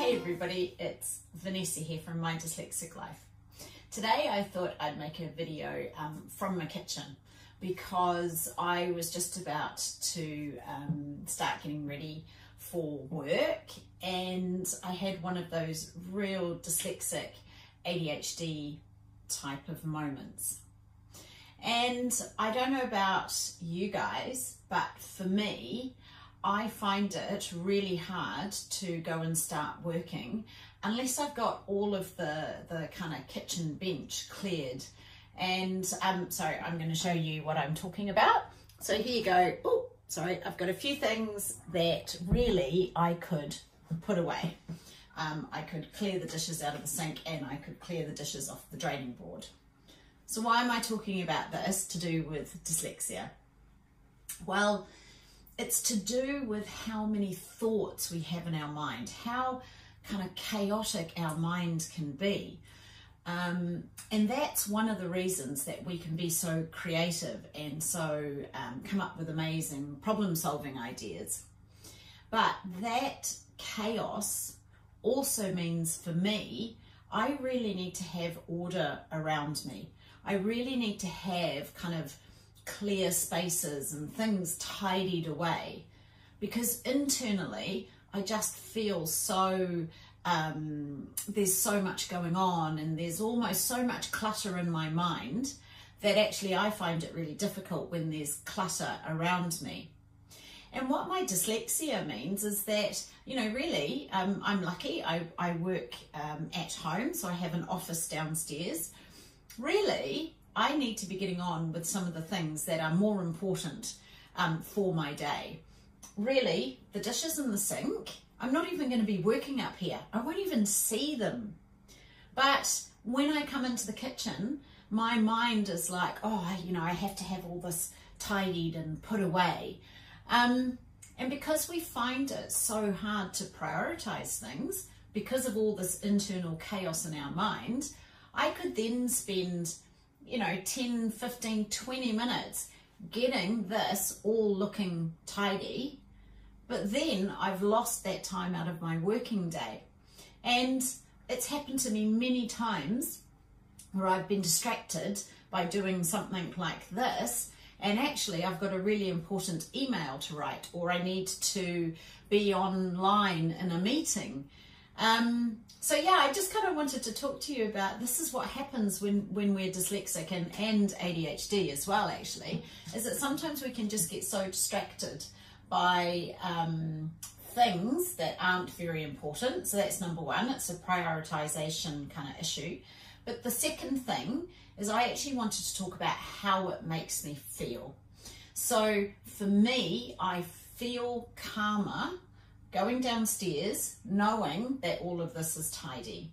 Hey everybody, it's Vanessa here from My Dyslexic Life. Today I thought I'd make a video um, from my kitchen because I was just about to um, start getting ready for work and I had one of those real dyslexic ADHD type of moments. And I don't know about you guys, but for me, I find it really hard to go and start working unless I've got all of the, the kind of kitchen bench cleared. And um, sorry, I'm going to show you what I'm talking about. So here you go. Oh, sorry, I've got a few things that really I could put away. Um, I could clear the dishes out of the sink and I could clear the dishes off the draining board. So why am I talking about this to do with dyslexia? Well, it's to do with how many thoughts we have in our mind, how kind of chaotic our minds can be. Um, and that's one of the reasons that we can be so creative and so um, come up with amazing problem solving ideas. But that chaos also means for me, I really need to have order around me. I really need to have kind of clear spaces and things tidied away because internally I just feel so um, there's so much going on and there's almost so much clutter in my mind that actually I find it really difficult when there's clutter around me. And what my dyslexia means is that, you know, really, um, I'm lucky. I, I work um, at home, so I have an office downstairs. Really, I need to be getting on with some of the things that are more important um, for my day. Really, the dishes in the sink, I'm not even going to be working up here. I won't even see them. But when I come into the kitchen, my mind is like, oh, you know, I have to have all this tidied and put away. Um, and because we find it so hard to prioritize things, because of all this internal chaos in our mind, I could then spend you know, 10, 15, 20 minutes getting this all looking tidy. But then I've lost that time out of my working day. And it's happened to me many times where I've been distracted by doing something like this and actually I've got a really important email to write or I need to be online in a meeting um, so yeah, I just kind of wanted to talk to you about this is what happens when, when we're dyslexic and, and ADHD as well actually, is that sometimes we can just get so distracted by um, things that aren't very important. So that's number one, it's a prioritization kind of issue. But the second thing is I actually wanted to talk about how it makes me feel. So for me, I feel calmer going downstairs knowing that all of this is tidy.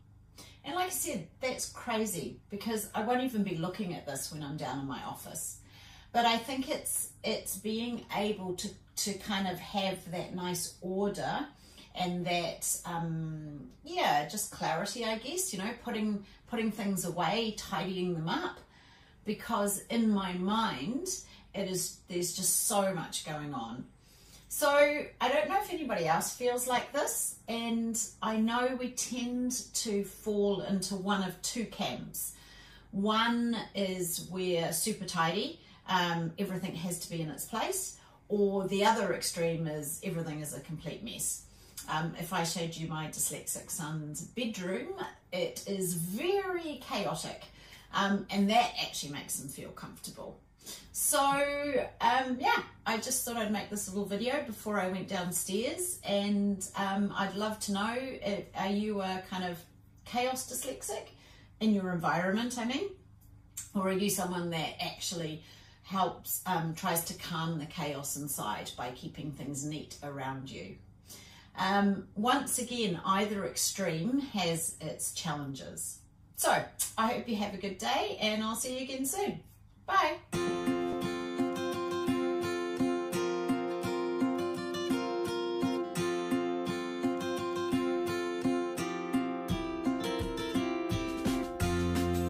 And like I said, that's crazy because I won't even be looking at this when I'm down in my office. But I think it's it's being able to, to kind of have that nice order and that um, yeah, just clarity, I guess, you know, putting putting things away, tidying them up. Because in my mind, it is there's just so much going on. So I don't know if anybody else feels like this, and I know we tend to fall into one of two camps. One is we're super tidy, um, everything has to be in its place, or the other extreme is everything is a complete mess. Um, if I showed you my dyslexic son's bedroom, it is very chaotic, um, and that actually makes him feel comfortable. So um, yeah, I just thought I'd make this little video before I went downstairs and um, I'd love to know, if, are you a kind of chaos dyslexic in your environment, I mean? Or are you someone that actually helps, um, tries to calm the chaos inside by keeping things neat around you? Um, once again, either extreme has its challenges. So I hope you have a good day and I'll see you again soon. Bye.